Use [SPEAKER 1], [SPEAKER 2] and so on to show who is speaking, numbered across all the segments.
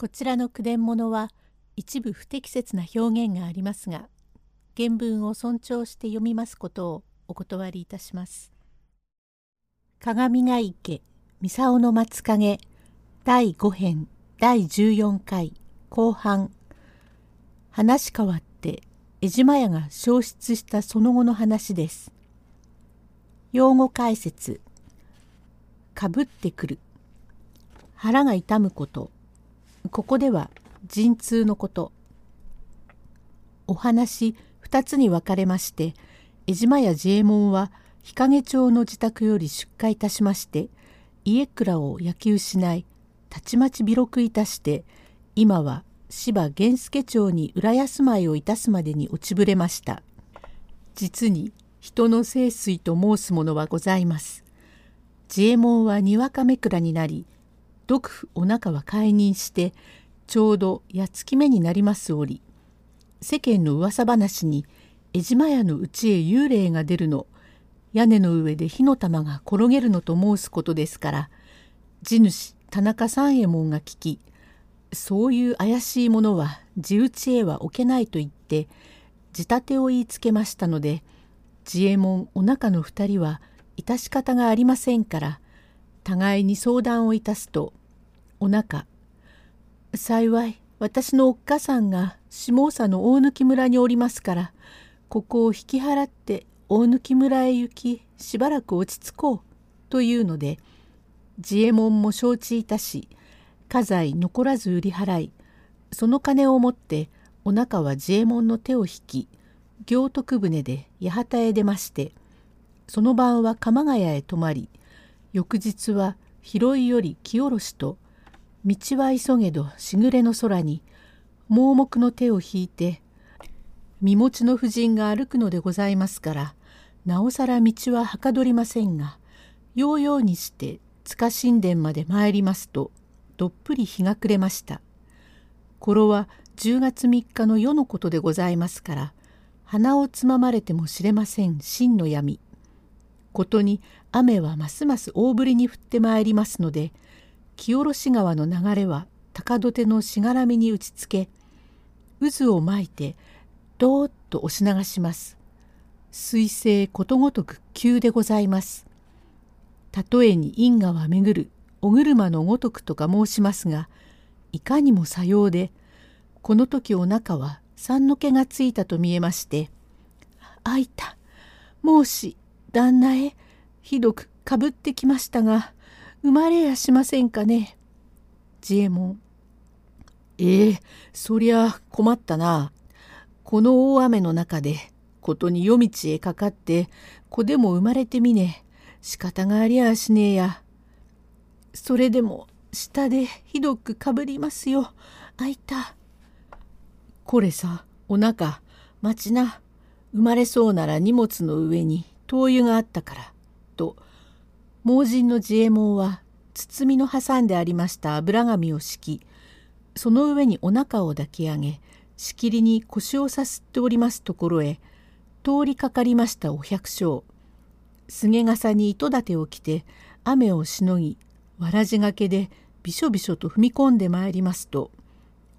[SPEAKER 1] こちらの句伝物は一部不適切な表現がありますが原文を尊重して読みますことをお断りいたします。鏡ヶ池三竿の松影第5編第14回後半話変わって江島屋が消失したその後の話です。用語解説かぶってくる腹が痛むことここでは陣痛のことお話2つに分かれまして江島屋自衛門は日陰町の自宅より出荷いたしまして家倉を焼き失いたちまち微録いたして今は芝源助町に浦安米をいたすまでに落ちぶれました。実に人の清水と申すものはございます。自衛門はにわかめくらになり毒婦お腹は解任してちょうどやつき目になります折。世間の噂話に江島屋のうちへ幽霊が出るの。屋根の上で火の玉が転げるのと申すことですから。地主田中三右衛門が聞きそういう怪しいものは地打ちへは置けないと言って地立てを言いつけましたので自衛門お腹の二人は致し方がありませんから互いに相談をいたすとお腹幸い私のおっかさんが下総の大貫村におりますからここを引き払って大貫村へ行きしばらく落ち着こうというので自衛門も承知いたし家財残らず売り払いその金を持ってお腹は自衛門の手を引き行徳船で八幡へ出ましてその晩は鎌ヶ谷へ泊まり翌日は広いより清下ろしと道は急げどしぐれの空に盲目の手を引いて身持ちの婦人が歩くのでございますからなおさら道ははかどりませんがようようにして塚神殿まで参りますとどっぷり日が暮れました。頃は10月3日の夜のことでございますから鼻をつままれても知れません真の闇。ことに雨はますます大降りに降ってまいりますので清下川の流れは高土手のしがらみに打ちつけ渦を巻いてどーっと押し流します。水星ことごとく急でございます。たとえに因果は巡るお車のごとくとか申しますがいかにもさようでこの時お腹は三の毛がついたと見えまして「あいた申し旦那へひどくかぶってきましたが生まれやしませんかね」自衛門ええそりゃ困ったな。この大雨の中でことに夜道へかかって子でも生まれてみね仕方がありゃしねえや。それでも下でひどくかぶりますよ。あいた。これさおなか待ちな生まれそうなら荷物の上に灯油があったから」盲人の自衛門は包みの挟んでありました油紙を敷きその上にお腹を抱き上げしきりに腰をさすっておりますところへ通りかかりましたお百姓。菅笠に糸立てを着て雨をしのぎわらじがけでびしょびしょと踏み込んでまいりますと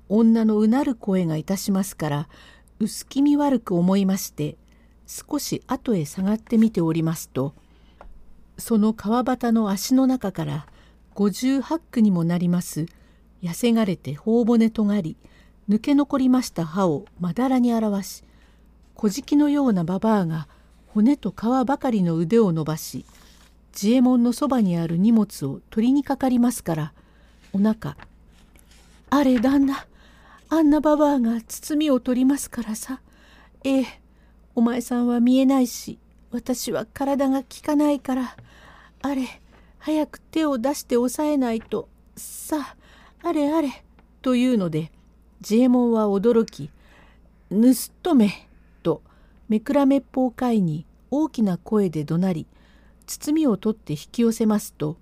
[SPEAKER 1] 女のうなる声がいたしますから薄気味悪く思いまして少し後へ下がってみておりますとその川端の足の中から58区にもなります。痩せがれて頬骨とがり抜け残りました歯をまだらに表し小敷のようなババアが骨と皮ばかりの腕を伸ばし自衛門のそばにある荷物を取りにかかりますからお腹あれ旦那あんなババアが包みを取りますからさ。ええお前さんは見えないし私は体が効かないから。あれ早く手を出して押さえないと。さああれあれ。というので自衛門は驚き「盗人め」とめくらめっぽう会に大きな声で怒鳴り包みを取って引き寄せますと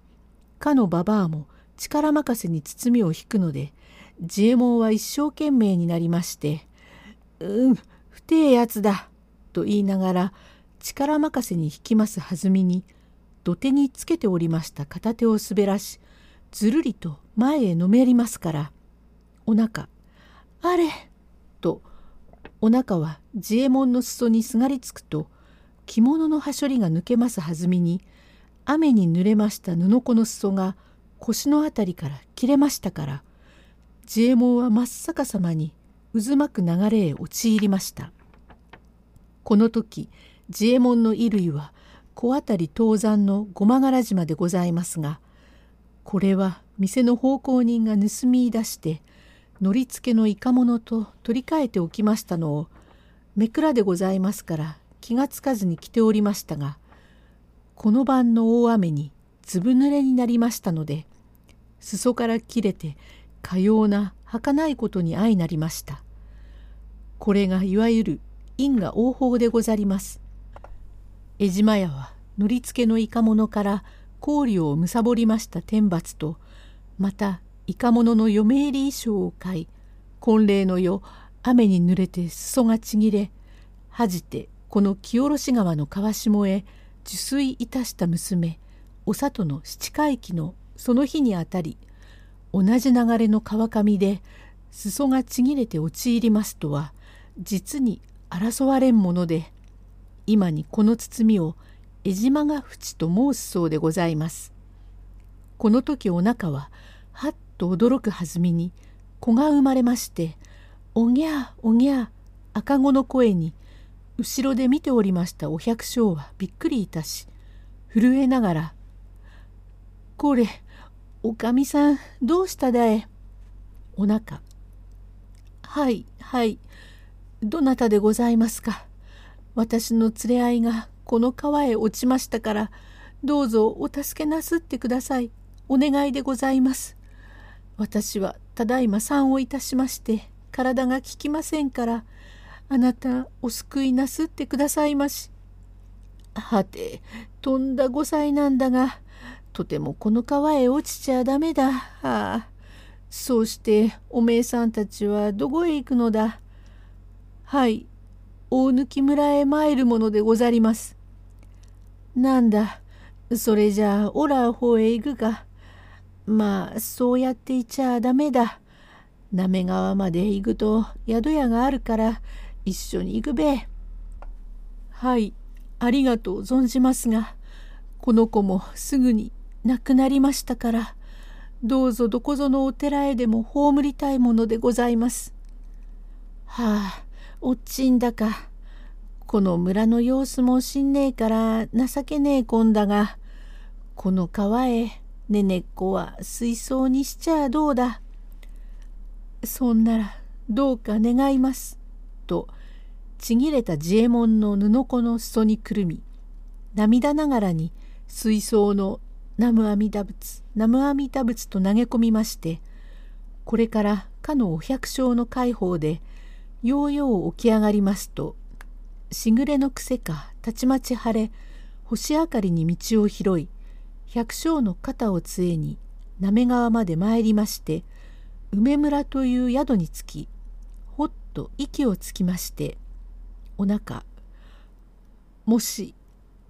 [SPEAKER 1] かのばばあも力任せに包みを引くので自衛門は一生懸命になりまして「うん不定やつだ」と言いながら力任せに引きます弾みに土手につけておりました片手を滑らしずるりと前へのめりますからお腹あれとお腹は自衛門の裾にすがりつくと着物のはしょりが抜けますはずみに雨に濡れました布子の裾が腰の辺りから切れましたから自衛門は真っ逆さまに渦巻く流れへ陥りました。この時自衛門の衣類は小当たり東山のごま柄島でございますがこれは店の奉公人が盗み出して乗り付けのいか物と取り替えておきましたのをめくらでございますから気がつかずに来ておりましたがこの晩の大雨にずぶ濡れになりましたので裾から切れてかような儚いことに相なりました。これがいわゆる因果応報でござります。江島屋は乗り付けのいか物から氷をむさぼりました天罰とまたいか物のの嫁入り衣装を買い。婚礼の夜雨に濡れて裾がちぎれ恥じてこの清下川の川下へ受水いたした娘お里の七回忌のその日にあたり同じ流れの川上で裾がちぎれて陥りますとは実に争われんもので今にこの包みを江島が淵と申すそうでございます。この時お腹ははっと驚く弾みに子が生まれまして「おぎゃおぎゃ」赤子の声に後ろで見ておりましたお百姓はびっくりいたし震えながら「これおかみさんどうしただえ?」お腹「はいはいどなたでございますか？私の連れ合いがこの川へ落ちましたからどうぞお助けなすってくださいお願いでございます私はただいま産をいたしまして体が効きませんからあなたお救いなすってくださいまし。はてとんだ5歳なんだがとてもこの川へ落ちちゃダメだ。はあ、そうしておめえさんたちはどこへ行くのだはい大貫村へ参るものでござります。なんだそれじゃあオラ方へ行くか。まあそうやっていちゃダメだ。滑川まで行くと宿屋があるから一緒に行くべ。はいありがとう存じますがこの子もすぐに亡くなりましたからどうぞどこぞのお寺へでも葬りたいものでございます。はあおっちんだかこの村の様子もしんねえから情けねえこんだがこの川へねねっこは水槽にしちゃどうだ。そんならどうか願います。とちぎれた自衛門の布子の裾にくるみ涙ながらに水槽の南無阿弥陀仏南無阿弥陀仏と投げ込みましてこれからかのお百姓の介抱でようよう起き上がりますとしぐれの癖かたちまち晴れ星明かりに道を拾い百姓の肩を杖に滑川まで参りまして梅村という宿に着きほっと息をつきましてお腹もし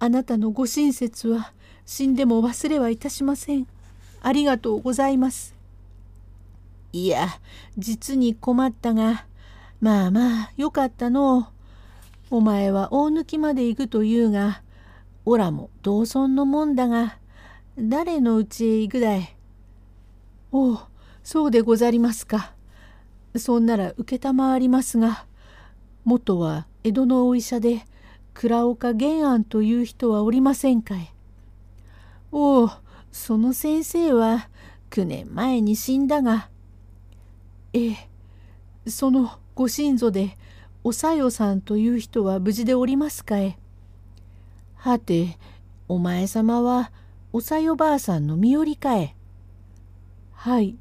[SPEAKER 1] あなたのご親切は死んでも忘れはいたしません。ありがとうございます。いや実に困ったがまあまあよかったのお前は大抜まで行くというがおらも同村のもんだが誰のうちへ行くだいおうそうでござりますか。そんなら承りますが元は江戸のお医者で倉岡玄安という人はおりませんかい。おおその先生は9年前に死んだがええそのご親族でおさよさんという人は無事でおりますかえ。はてお前様はおさよばあさんの身寄りかえ。はい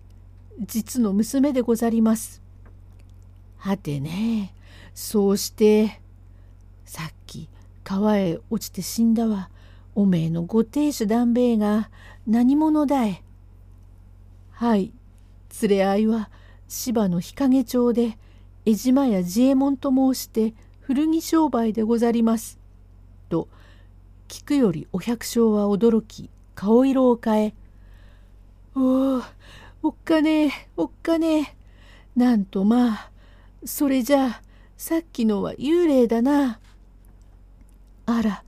[SPEAKER 1] 実の娘でござります。はてねそうしてさっき川へ落ちて死んだわおめえのご亭主団兵衛が何者だいはい連れ合いは芝の日陰町で江島や自衛門と申して古着商売でござります。と聞くよりお百姓は驚き顔色を変え「おおおっかねえおっかねえなんとまあそれじゃあさっきのは幽霊だな。あら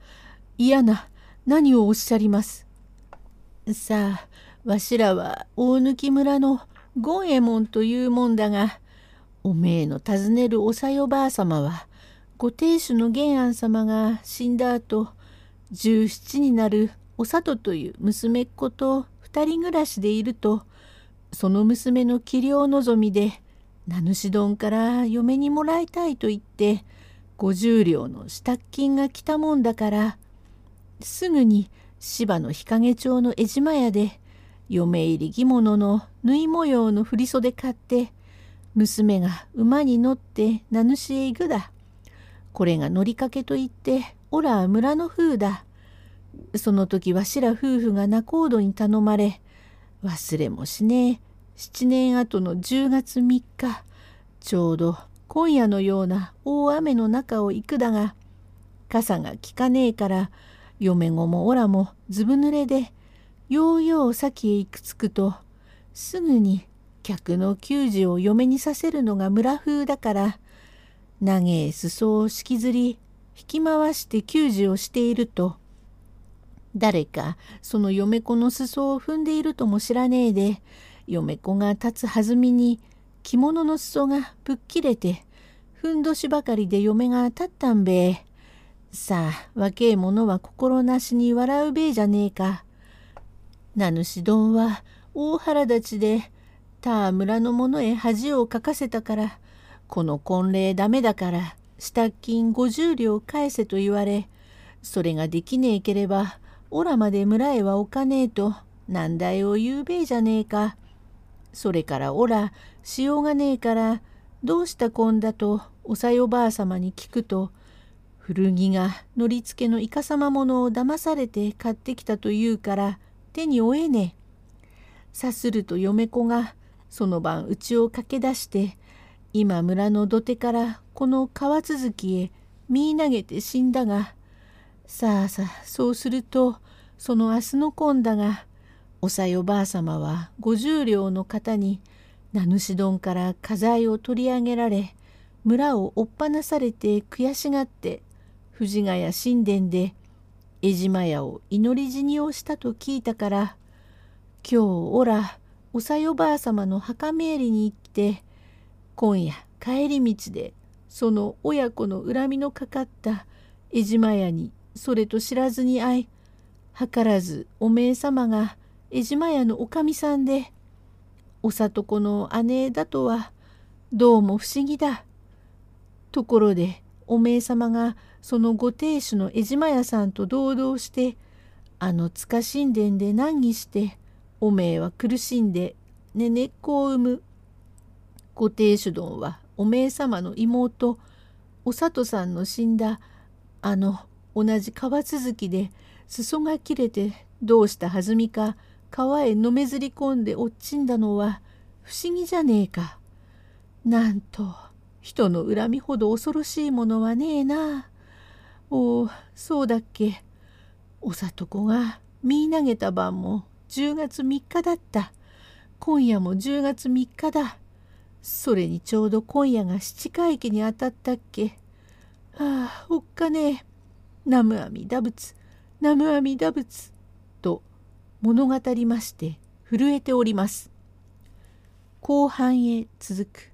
[SPEAKER 1] 嫌な何をおっしゃります。さあわしらは大貫村の権右衛門というもんだがおめえの尋ねるおさよばあ様はご亭主の玄安様が死んだ後17になるお里という娘っ子と二人暮らしでいるとその娘の器量望みで名主丼から嫁にもらいたいと言って50両の支度金が来たもんだからすぐに芝の日陰町の江島屋で嫁入り着物の縫い模様の振袖買って娘が馬に乗って名主へ行くだ。これが乗りかけと言っておら村の風だ。その時わしら夫婦が仲人に頼まれ忘れもしねえ七年後の10月3日ちょうど今夜のような大雨の中を行くだが傘が効かねえから嫁子もおらもずぶ濡れでようよう先へ行くつくとすぐに客の給仕を嫁にさせるのが村風だから長え裾を引きずり引き回して給仕をしていると誰かその嫁子の裾を踏んでいるとも知らねえで嫁子が立つ弾みに着物の裾がぶっ切れてふんどしばかりで嫁が立ったんべえ。さあ若え者は心なしに笑うべえじゃねえか。名主丼は大腹立ちで他村の者へ恥をかかせたからこの婚礼ダメだから支度金50両返せと言われそれができねえければおらまで村へは置かねえと難題を言うべえじゃねえか。それからおらしようがねえからどうしたこんだとおさよばあさまに聞くと古着が乗りつけのいかさまものを騙されて買ってきたと言うから手に負えねえ。さすると嫁子がその晩家を駆け出して今村の土手からこの川続きへ見投げて死んだがさあさあそうするとその明日の今だがおさよばあさまは五十両の方に名主丼から家財を取り上げられ村を追っ放されて悔しがって藤ヶ谷神殿で江島屋を祈り死にをしたと聞いたから今日おらおさよばあさまの墓参りに行って今夜帰り道でその親子の恨みのかかった江島屋にそれと知らずに会い図らずおめえ様が江島屋のおかみさんでお里子の姉だとはどうも不思議だ。ところでおめえ様がそのご亭主の江島屋さんと同道してあの塚神殿で難儀しておめえは苦しんでねねっこを産む。ご亭主殿はおめえ様の妹お里さんの死んだあの同じ川続きで裾が切れてどうしたはずみか川へのめずり込んで落ちんだのは不思議じゃねえか。なんと人の恨みほど恐ろしいものはねえな。おおそうだっけ。お里子が見投げた晩も10月3日だった。今夜も10月3日だ。それにちょうど今夜が七回忌にあたったっけ。ああおっかねえ。南無阿弥陀仏南無阿弥陀仏と物語りまして震えております。後半へ続く。